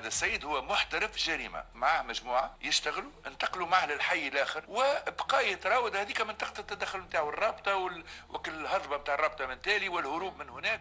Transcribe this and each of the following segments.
هذا السيد هو محترف جريمة. معاه مجموعة يشتغلوا انتقلوا معه للحي الآخر وبقى يتراود هذيك منطقه التدخل نتاعو الرابطة وكل الهضبه نتاع الرابطة من تالي والهروب من هناك.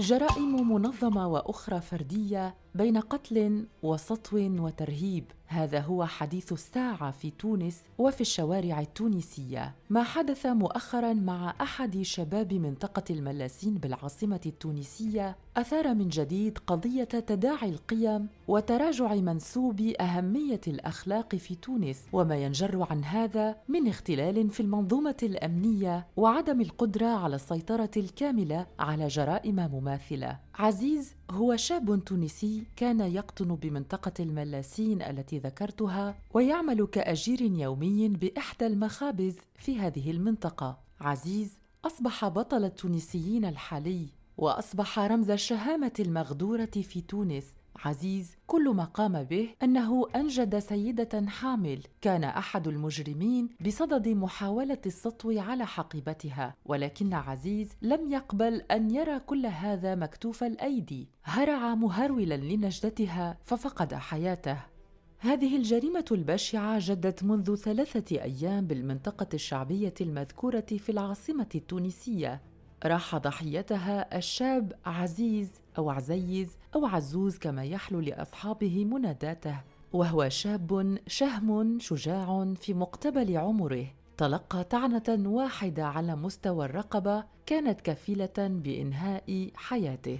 جرائم منظمة وأخرى فردية بين قتل وسطو وترهيب. هذا هو حديث الساعة في تونس وفي الشوارع التونسية. ما حدث مؤخرا مع أحد شباب منطقة الملاسين بالعاصمة التونسية أثار من جديد قضية تداعي القيم وتراجع منسوب أهمية الأخلاق في تونس وما ينجر عن هذا من اختلال في المنظومة الأمنية وعدم القدرة على السيطرة الكاملة على جرائم مماثلة. عزيز هو شاب تونسي كان يقطن بمنطقة الملاسين التي ذكرتها ويعمل كأجير يومي بإحدى المخابز في هذه المنطقة. عزيز أصبح بطل التونسيين الحالي وأصبح رمز الشهامة المغدورة في تونس عزيز كل ما قام به أنه أنجد سيدة حامل. كان أحد المجرمين بصدد محاولة السطو على حقيبتها ولكن عزيز لم يقبل أن يرى كل هذا مكتوف الأيدي. هرع مهرولا لنجدتها ففقد حياته. هذه الجريمة البشعة جدت منذ ثلاثة أيام بالمنطقة الشعبية المذكورة في العاصمة التونسية. راح ضحيتها الشاب عزيز أو عزيز أو عزوز كما يحلو لأصحابه مناداته وهو شاب شهم شجاع في مقتبل عمره. تلقى طعنة واحدة على مستوى الرقبة كانت كفيلة بإنهاء حياته.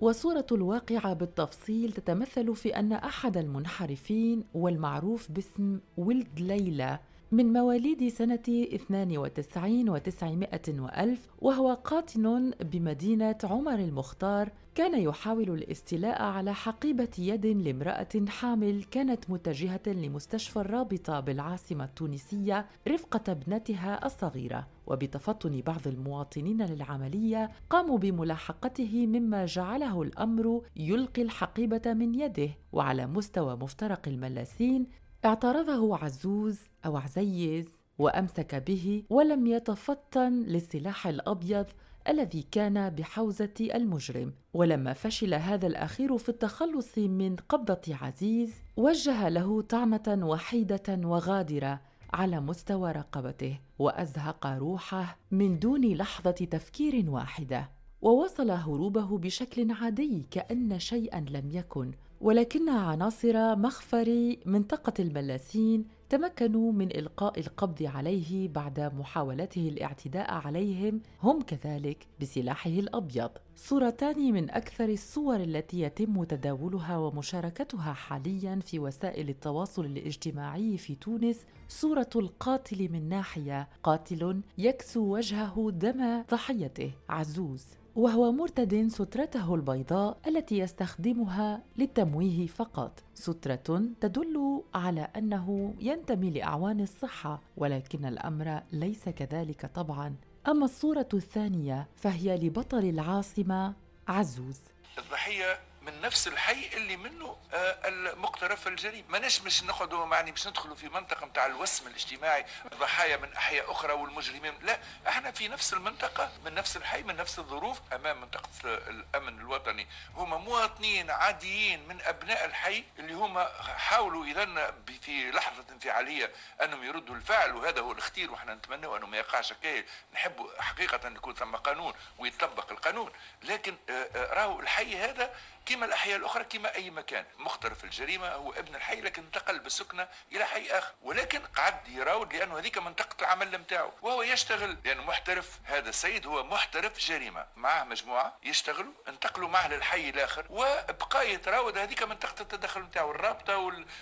وصورة الواقعة بالتفصيل تتمثل في أن أحد المنحرفين والمعروف باسم ولد ليلى من مواليد سنة 92 و900 وألف وهو قاطن بمدينة عمر المختار كان يحاول الاستيلاء على حقيبة يد لامرأة حامل كانت متجهة لمستشفى الرابطة بالعاصمة التونسية رفقة ابنتها الصغيرة. وبتفطن بعض المواطنين للعملية قاموا بملاحقته مما جعله الأمر يلقي الحقيبة من يده. وعلى مستوى مفترق الملاسين اعترضه عزوز أو عزيز وأمسك به ولم يتفطن للسلاح الأبيض الذي كان بحوزة المجرم. ولما فشل هذا الأخير في التخلص من قبضة عزيز وجه له طعنة وحيدة وغادرة على مستوى رقبته وأزهق روحه من دون لحظة تفكير واحدة. ووصل هروبه بشكل عادي كأن شيئا لم يكن. ولكن عناصر مخفر منطقة الملاسين تمكنوا من إلقاء القبض عليه بعد محاولته الاعتداء عليهم هم كذلك بسلاحه الأبيض. صورتان من أكثر الصور التي يتم تداولها ومشاركتها حاليا في وسائل التواصل الاجتماعي في تونس صورة القاتل من ناحية قاتل يكسو وجهه دم ضحيته. عزوز. وهو مرتد سترته البيضاء التي يستخدمها للتمويه فقط. سترة تدل على أنه ينتمي لأعوان الصحة ولكن الأمر ليس كذلك طبعا. أما الصورة الثانية فهي لبطل العاصمة عزوز. الضحية من نفس الحي اللي منه آه، المقترف الجريمه ما مش نقعدوا معني باش ندخلوا في منطقة نتاع الوسم الاجتماعي ضحايا من أحياء أخرى والمجرمين. لا إحنا في نفس المنطقة من نفس الحي من نفس الظروف أمام منطقة الأمن الوطني. هما مواطنين عاديين من أبناء الحي اللي هما حاولوا اذا في لحظة انفعالية أنهم يردوا الفعل وهذا هو الاختير وحنا نتمنى انه ما يقعش هكايا نحب حقيقة أن يكون ثم قانون ويطبق القانون. لكن آه، آه، راهو الحي هذا كما الأحياء الأخرى كما أي مكان. مخترف الجريمة هو ابن الحي لكن انتقل بالسكنة إلى حي آخر. ولكن قعد يراود لأنه هذيك منطقة العمل نتاعو. وهو يشتغل لأنه محترف هذا السيد هو محترف جريمة. معه مجموعة يشتغلوا انتقلوا معه للحي الآخر وبقى يتراود هذيك منطقة التدخل نتاعو الرابطة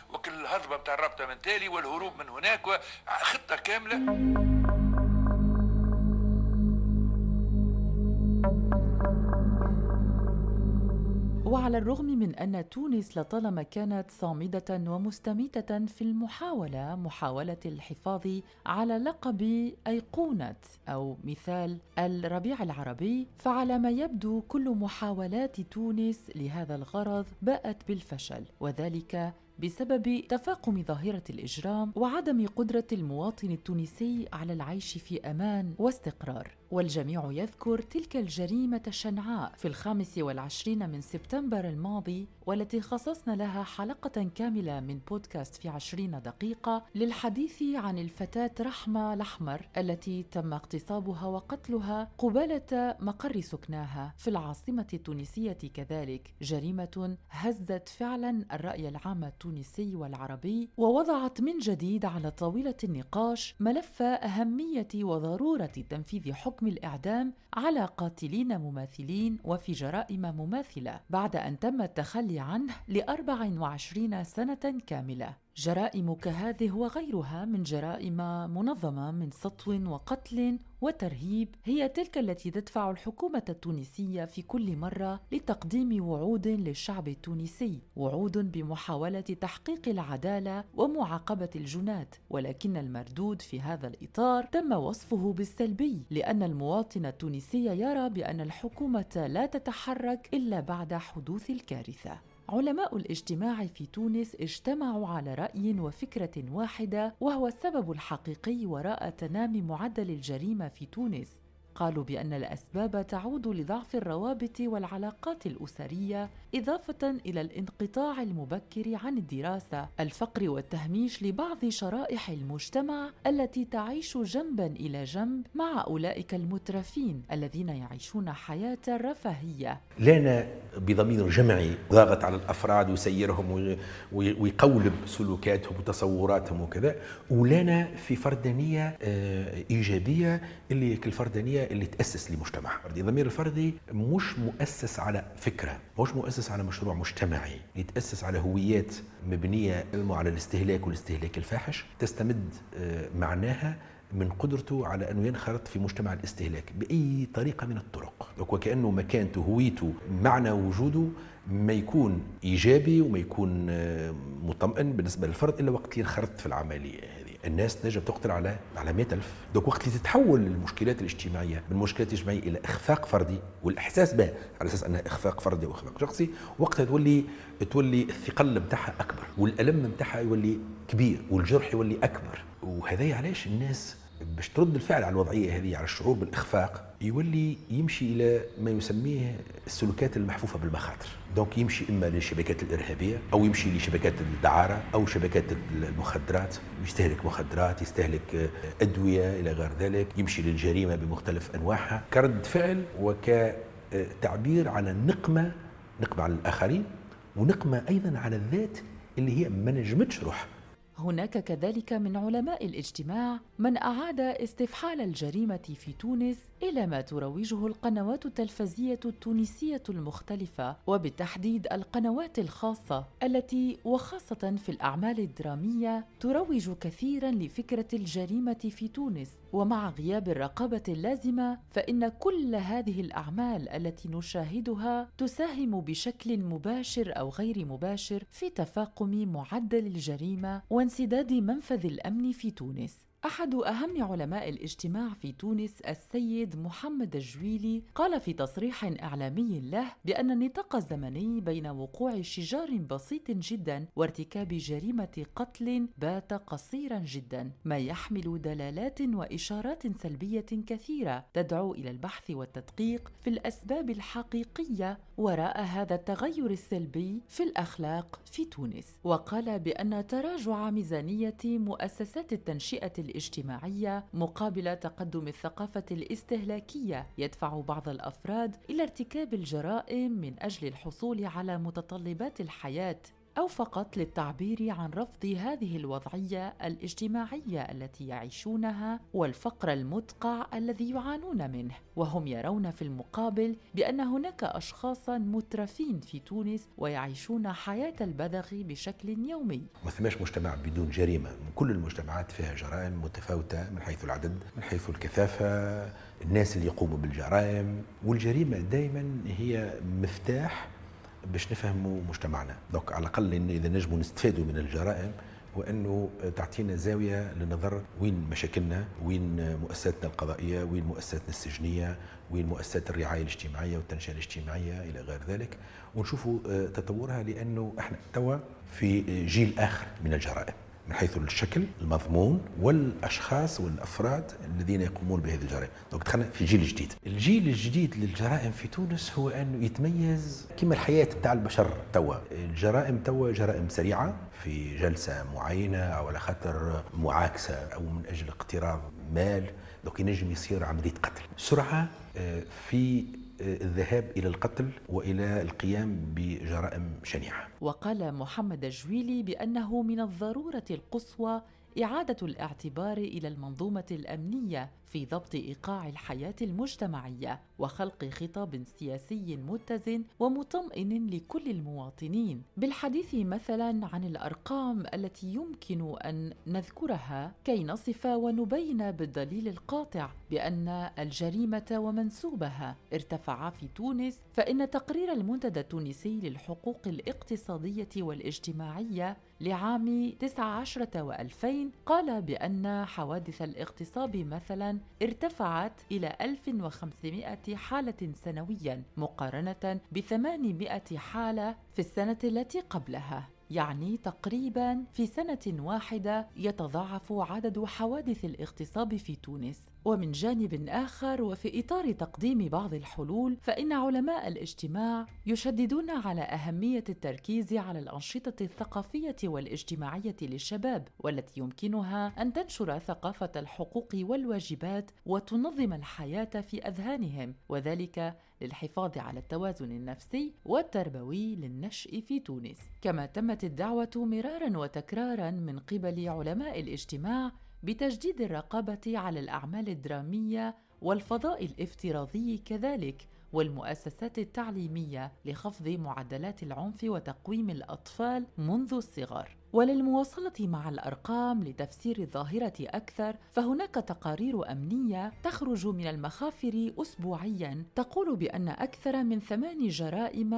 وكل الهضبة نتاع الرابطة من تالي والهروب من هناك خطة كاملة. على الرغم من أن تونس لطالما كانت صامدة ومستميتة في المحاولة محاولة الحفاظ على لقب أيقونة أو مثال الربيع العربي فعلى ما يبدو كل محاولات تونس لهذا الغرض باءت بالفشل وذلك بسبب تفاقم ظاهرة الإجرام وعدم قدرة المواطن التونسي على العيش في أمان واستقرار. والجميع يذكر تلك الجريمة الشنعاء في الخامس والعشرين من سبتمبر الماضي والتي خصصنا لها حلقة كاملة من بودكاست في عشرين دقيقة للحديث عن الفتاة رحمة الأحمر التي تم اغتصابها وقتلها قبالة مقر سكناها. في العاصمة التونسية كذلك جريمة هزت فعلا الرأي العام التونسي والعربي ووضعت من جديد على طاولة النقاش ملف أهمية وضرورة تنفيذ حكم حكم الإعدام على قاتلين مماثلين وفي جرائم مماثلة بعد أن تم التخلي عنه لأربع وعشرين سنة كاملة. جرائم كهذه وغيرها من جرائم منظمة من سطو وقتل وترهيب هي تلك التي تدفع الحكومة التونسية في كل مرة لتقديم وعود للشعب التونسي وعود بمحاولة تحقيق العدالة ومعاقبة الجناه ولكن المردود في هذا الإطار تم وصفه بالسلبي لأن المواطن التونسي يرى بأن الحكومة لا تتحرك إلا بعد حدوث الكارثة. علماء الاجتماع في تونس اجتمعوا على رأي وفكرة واحدة وهو السبب الحقيقي وراء تنامي معدل الجريمة في تونس. قالوا بأن الأسباب تعود لضعف الروابط والعلاقات الأسرية إضافة إلى الانقطاع المبكر عن الدراسة الفقر والتهميش لبعض شرائح المجتمع التي تعيش جنبا إلى جنب مع أولئك المترفين الذين يعيشون حياة رفاهية. لنا بضمير جمعي ضاغط على الأفراد ويسيرهم ويقولب سلوكاتهم وتصوراتهم وكذا ولنا في فردانيه آه، إيجابية اللي الفردانيه اللي تأسس لمجتمع الضمير الفردي مش مؤسس على فكرة مش مؤسس على مشروع مجتمعي. يتأسس على هويات مبنية على الاستهلاك والاستهلاك الفاحش تستمد آه، معناها من قدرته على أنه ينخرط في مجتمع الاستهلاك بأي طريقة من الطرق. وكأنه مكانته هويته معنى وجوده ما يكون إيجابي وما يكون آه، مطمئن بالنسبة للفرد إلا وقت ينخرط في العملية الناس تنجم تقتل على على 100000 دوك وقت اللي تتحول المشكلات الاجتماعية من مشكلات اجتماعية إلى إخفاق فردي والإحساس به على أساس أنها إخفاق فردي واخفاق شخصي وقتها تولي تولي الثقل نتاعها أكبر والألم نتاعها يولي كبير والجرح يولي أكبر. وهذا علاش الناس باش ترد الفعل على الوضعية هذه على الشعور بالإخفاق يولي يمشي إلى ما يسميه السلوكات المحفوفة بالمخاطر. donc يمشي إما للشبكات الإرهابية أو يمشي لشبكات الدعارة أو شبكات المخدرات. يستهلك مخدرات يستهلك أدوية إلى غير ذلك. يمشي للجريمة بمختلف أنواعها. كرد فعل وكتعبير على النقمة نقمة على الآخرين ونقمة أيضا على الذات اللي هي ما نجمتش روحها. هناك كذلك من علماء الاجتماع من أعاد استفحال الجريمة في تونس إلى ما تروجه القنوات التلفزية التونسية المختلفة وبالتحديد القنوات الخاصة التي وخاصة في الأعمال الدرامية تروج كثيرا لفكرة الجريمة في تونس. ومع غياب الرقابة اللازمة فإن كل هذه الأعمال التي نشاهدها تساهم بشكل مباشر أو غير مباشر في تفاقم معدل الجريمة وانسداد منفذ الأمن في تونس. أحد أهم علماء الاجتماع في تونس السيد محمد الجويلي قال في تصريح إعلامي له بأن النطاق الزمني بين وقوع شجار بسيط جدا وارتكاب جريمة قتل بات قصيرا جدا ما يحمل دلالات وإشارات سلبية كثيرة تدعو إلى البحث والتدقيق في الأسباب الحقيقية وراء هذا التغير السلبي في الأخلاق في تونس. وقال بأن تراجع ميزانية مؤسسات التنشئة الاجتماعية مقابل تقدم الثقافة الاستهلاكية يدفع بعض الأفراد إلى ارتكاب الجرائم من أجل الحصول على متطلبات الحياة. أو فقط للتعبير عن رفض هذه الوضعية الاجتماعية التي يعيشونها والفقر المدقع الذي يعانون منه. وهم يرون في المقابل بأن هناك اشخاصا مترفين في تونس ويعيشون حياة البذخ بشكل يومي. ما ثماش مجتمع بدون جريمة. كل المجتمعات فيها جرائم متفاوتة من حيث العدد من حيث الكثافة الناس اللي يقوموا بالجرائم. والجريمة دائما هي مفتاح باش نفهموا مجتمعنا. donc على الأقل إذا نجموا نستفادوا من الجرائم وأنه تعطينا زاوية للنظر وين مشاكلنا وين مؤسساتنا القضائية وين مؤسساتنا السجنية وين مؤسسات الرعاية الاجتماعية والتنشئة الاجتماعية إلى غير ذلك. ونشوفوا آه، تطورها لأنه إحنا توا في جيل آخر من الجرائم. من حيث الشكل المضمون والأشخاص والأفراد الذين يقومون بهذه الجرائم. donc دخلنا في جيل جديد. الجيل الجديد للجرائم في تونس هو انه يتميز كما الحياة بتاع البشر توا. الجرائم توا جرائم سريعة في جلسة معينة أو على خاطر معاكسة أو من أجل اقتراض مال. دونك ينجم يصير عملية قتل. سرعة آه، في الذهاب إلى القتل وإلى القيام بجرائم شنيعة. وقال محمد الجويلي بأنه من الضرورة القصوى إعادة الاعتبار إلى المنظومة الأمنية في ضبط إيقاع الحياة المجتمعية وخلق خطاب سياسي متزن ومطمئن لكل المواطنين. بالحديث مثلا عن الأرقام التي يمكن أن نذكرها كي نصف ونبين بالدليل القاطع بأن الجريمة ومنسوبها ارتفعا في تونس فإن تقرير المنتدى التونسي للحقوق الاقتصادية والاجتماعية لعام 19 و2000 قال بأن حوادث الاغتصاب مثلا ارتفعت إلى 1500 حالة سنويا مقارنة ب 800 حالة في السنة التي قبلها. يعني تقريبا في سنة واحدة يتضاعف عدد حوادث الاغتصاب في تونس. ومن جانب آخر وفي إطار تقديم بعض الحلول فإن علماء الاجتماع يشددون على أهمية التركيز على الأنشطة الثقافية والاجتماعية للشباب والتي يمكنها أن تنشر ثقافة الحقوق والواجبات وتنظم الحياة في أذهانهم وذلك للحفاظ على التوازن النفسي والتربوي للنشء في تونس. كما تمت الدعوة مرارا وتكرارا من قبل علماء الاجتماع بتجديد الرقابة على الأعمال الدرامية والفضاء الافتراضي كذلك والمؤسسات التعليمية لخفض معدلات العنف وتقويم الأطفال منذ الصغر. وللمواصلة مع الأرقام لتفسير الظاهرة أكثر فهناك تقارير أمنية تخرج من المخافر أسبوعيا. تقول بأن أكثر من ثمان جرائم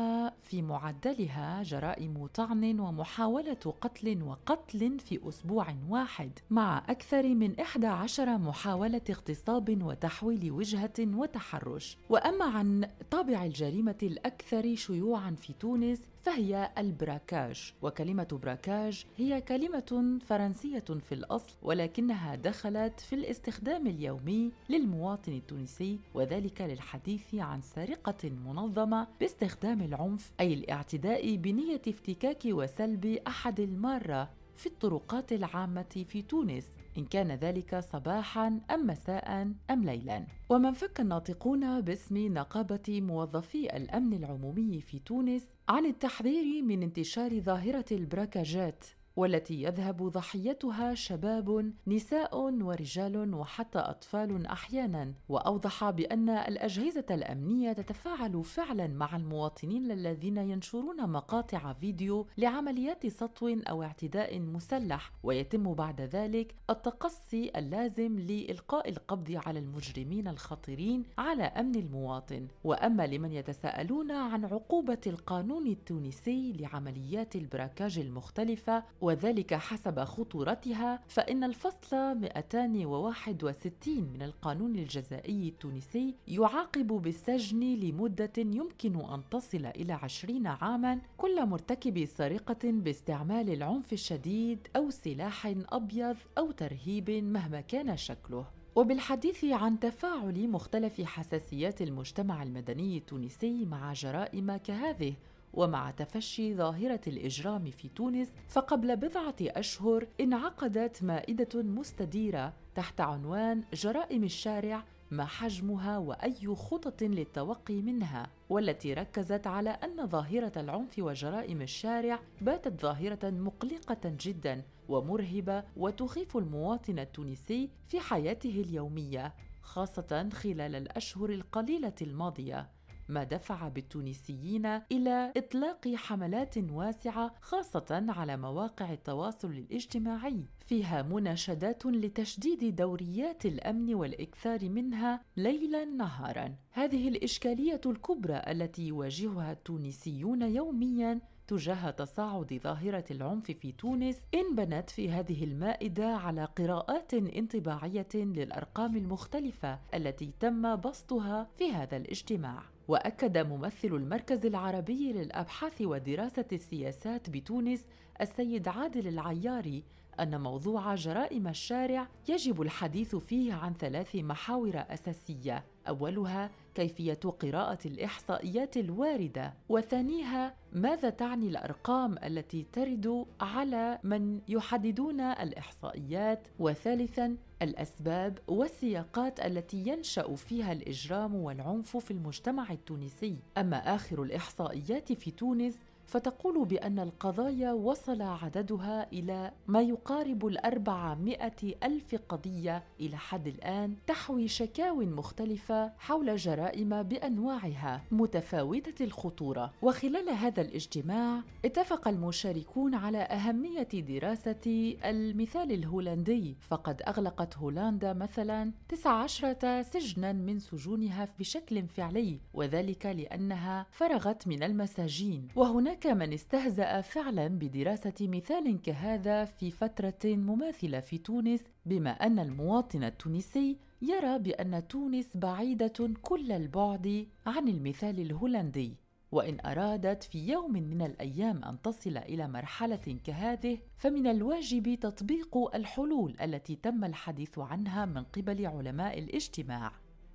في معدلها جرائم طعن ومحاولة قتل وقتل في أسبوع واحد مع أكثر من 11 محاولة اغتصاب وتحويل وجهة وتحرش. وأما عن طابع الجريمة الأكثر شيوعا في تونس فهي البراكاج وكلمة براكاج هي كلمة فرنسية في الأصل ولكنها دخلت في الاستخدام اليومي للمواطن التونسي وذلك للحديث عن سرقة منظمة باستخدام العنف أي الاعتداء بنية افتكاك وسلب أحد المارة في الطرقات العامة في تونس. إن كان ذلك صباحا أم مساء أم ليلا. ومن فك الناطقون باسم نقابة موظفي الأمن العمومي في تونس عن التحذير من انتشار ظاهرة البراكاجات والتي يذهب ضحيتها شباب نساء ورجال وحتى أطفال أحيانا. وأوضح بأن الأجهزة الأمنية تتفاعل فعلا مع المواطنين الذين ينشرون مقاطع فيديو لعمليات سطو أو اعتداء مسلح. ويتم بعد ذلك التقصي اللازم لإلقاء القبض على المجرمين الخطيرين على أمن المواطن. وأما لمن يتساءلون عن عقوبة القانون التونسي لعمليات البراكاج المختلفة وذلك حسب خطورتها فإن الفصل 261 من القانون الجزائي التونسي يعاقب بالسجن لمدة يمكن أن تصل إلى عشرين عاماً كل مرتكب سرقة باستعمال العنف الشديد أو سلاح أبيض أو ترهيب مهما كان شكله. وبالحديث عن تفاعل مختلف حساسيات المجتمع المدني التونسي مع جرائم كهذه ومع تفشي ظاهرة الإجرام في تونس فقبل بضعة أشهر انعقدت مائدة مستديرة تحت عنوان جرائم الشارع ما حجمها وأي خطط للتوقي منها والتي ركزت على أن ظاهرة العنف وجرائم الشارع باتت ظاهرة مقلقة جدا ومرهبة وتخيف المواطن التونسي في حياته اليومية خاصة خلال الأشهر القليلة الماضية. ما دفع بالتونسيين إلى إطلاق حملات واسعة خاصة على مواقع التواصل الاجتماعي فيها مناشدات لتشديد دوريات الأمن والإكثار منها ليلا نهارا هذه الإشكالية الكبرى التي يواجهها التونسيون يوميا تجاه تصاعد ظاهرة العنف في تونس انبنت في هذه المائدة على قراءات انطباعية للأرقام المختلفة التي تم بسطها في هذا الاجتماع. وأكد ممثل المركز العربي للأبحاث ودراسة السياسات بتونس السيد عادل العياري أن موضوع جرائم الشارع يجب الحديث فيه عن ثلاث محاور أساسية. أولها كيفية قراءة الإحصائيات الواردة وثانيها ماذا تعني الأرقام التي ترد على من يحددون الإحصائيات وثالثا الأسباب والسياقات التي ينشأ فيها الإجرام والعنف في المجتمع التونسي. أما آخر الإحصائيات في تونس فتقول بأن القضايا وصل عددها إلى ما يقارب الأربعمائة ألف قضية إلى حد الآن تحوي شكاو مختلفة حول جرائم بأنواعها متفاوتة الخطورة. وخلال هذا الاجتماع اتفق المشاركون على أهمية دراسة المثال الهولندي. فقد أغلقت هولندا مثلا 19 سجنا من سجونها بشكل فعلي وذلك لأنها فرغت من المساجين. وهناك هناك من استهزأ فعلا بدراسة مثال كهذا في فترة مماثلة في تونس بما أن المواطن التونسي يرى بأن تونس بعيدة كل البعد عن المثال الهولندي. وإن أرادت في يوم من الأيام أن تصل إلى مرحلة كهذه فمن الواجب تطبيق الحلول التي تم الحديث عنها من قبل علماء الاجتماع.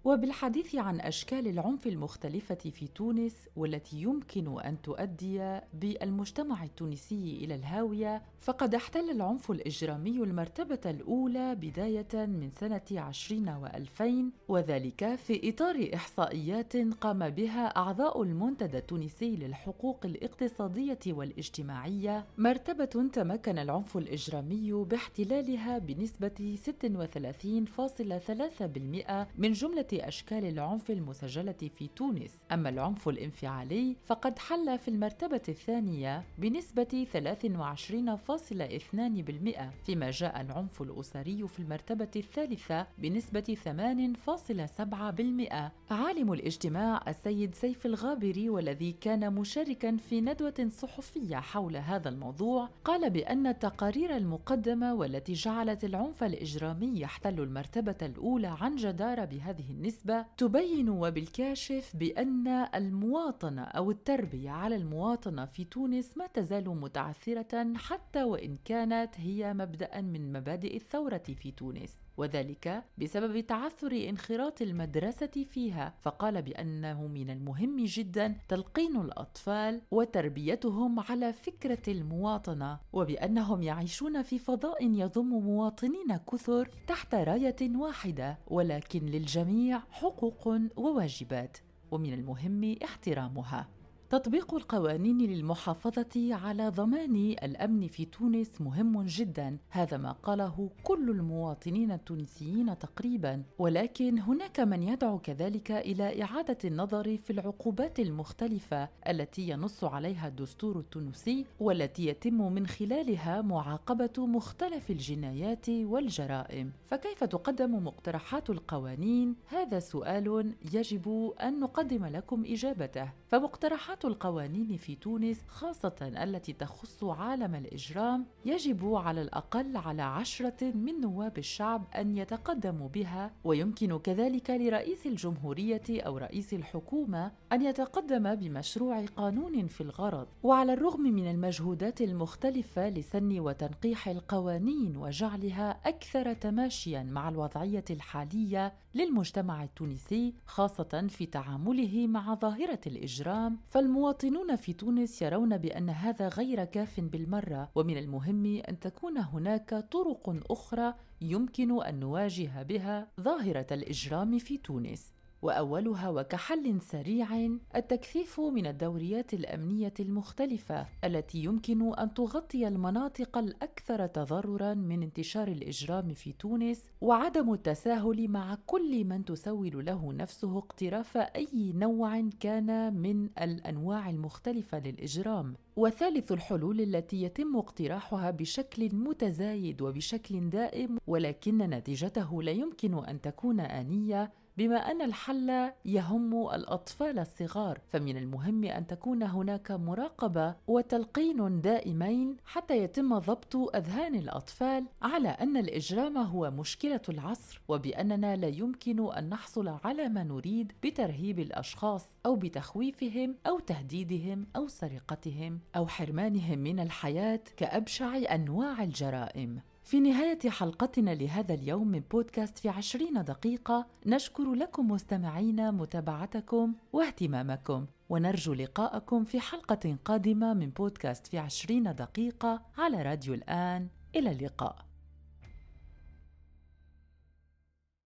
وبالحديث عن أشكال العنف المختلفة في تونس والتي يمكن أن تؤدي بالمجتمع التونسي إلى الهاوية فقد احتل العنف الإجرامي المرتبة الأولى بداية من سنة عشرين وألفين وذلك في إطار إحصائيات قام بها أعضاء المنتدى التونسي للحقوق الاقتصادية والاجتماعية. مرتبة تمكن العنف الإجرامي باحتلالها بنسبة 36.3% من جملة أشكال العنف المسجلة في تونس. أما العنف الانفعالي فقد حل في المرتبة الثانية بنسبة 23.2% فيما جاء العنف الأسري في المرتبة الثالثة بنسبة 8.7% عالم الاجتماع السيد سيف الغابري والذي كان مشاركا في ندوة صحفية حول هذا الموضوع قال بأن التقارير المقدمة والتي جعلت العنف الإجرامي يحتل المرتبة الأولى عن جدارة بهذه النسبة تبين وبالكاشف بأن المواطنة أو التربية على المواطنة في تونس ما تزال متعثرة حتى وإن كانت هي مبدأ من مبادئ الثورة في تونس. وذلك بسبب تعثر انخراط المدرسة فيها فقال بأنه من المهم جدا تلقين الأطفال وتربيتهم على فكرة المواطنة وبأنهم يعيشون في فضاء يضم مواطنين كثر تحت راية واحدة ولكن للجميع حقوق وواجبات ومن المهم احترامها. تطبيق القوانين للمحافظة على ضمان الأمن في تونس مهم جدا، هذا ما قاله كل المواطنين التونسيين تقريبا، ولكن هناك من يدعو كذلك إلى إعادة النظر في العقوبات المختلفة التي ينص عليها الدستور التونسي والتي يتم من خلالها معاقبة مختلف الجنايات والجرائم، فكيف تقدم مقترحات القوانين؟ هذا سؤال يجب أن نقدم لكم إجابته، فمقترحات القوانين في تونس خاصة التي تخص عالم الإجرام يجب على الأقل على عشرة من نواب الشعب أن يتقدموا بها ويمكن كذلك لرئيس الجمهورية أو رئيس الحكومة أن يتقدم بمشروع قانون في الغرض. وعلى الرغم من المجهودات المختلفة لسن وتنقيح القوانين وجعلها أكثر تماشيا مع الوضعية الحالية للمجتمع التونسي خاصة في تعامله مع ظاهرة الإجرام. فالمواطنون في تونس يرون بأن هذا غير كاف بالمرة ومن المهم أن تكون هناك طرق أخرى يمكن أن نواجه بها ظاهرة الإجرام في تونس. وأولها وكحل سريع التكثيف من الدوريات الأمنية المختلفة التي يمكن أن تغطي المناطق الأكثر تضررا من انتشار الإجرام في تونس وعدم التساهل مع كل من تسول له نفسه اقتراف أي نوع كان من الأنواع المختلفة للإجرام. وثالث الحلول التي يتم اقتراحها بشكل متزايد وبشكل دائم ولكن نتيجته لا يمكن أن تكون آنية بما أن الحل يهم الأطفال الصغار فمن المهم أن تكون هناك مراقبة وتلقين دائمين حتى يتم ضبط أذهان الأطفال على أن الإجرام هو مشكلة العصر وبأننا لا يمكن أن نحصل على ما نريد بترهيب الأشخاص أو بتخويفهم أو تهديدهم أو سرقتهم أو حرمانهم من الحياة كأبشع أنواع الجرائم. في نهاية حلقتنا لهذا اليوم من بودكاست في عشرين دقيقة نشكر لكم مستمعين متابعتكم واهتمامكم ونرجو لقاءكم في حلقة قادمة من بودكاست في عشرين دقيقة على راديو الآن. إلى اللقاء.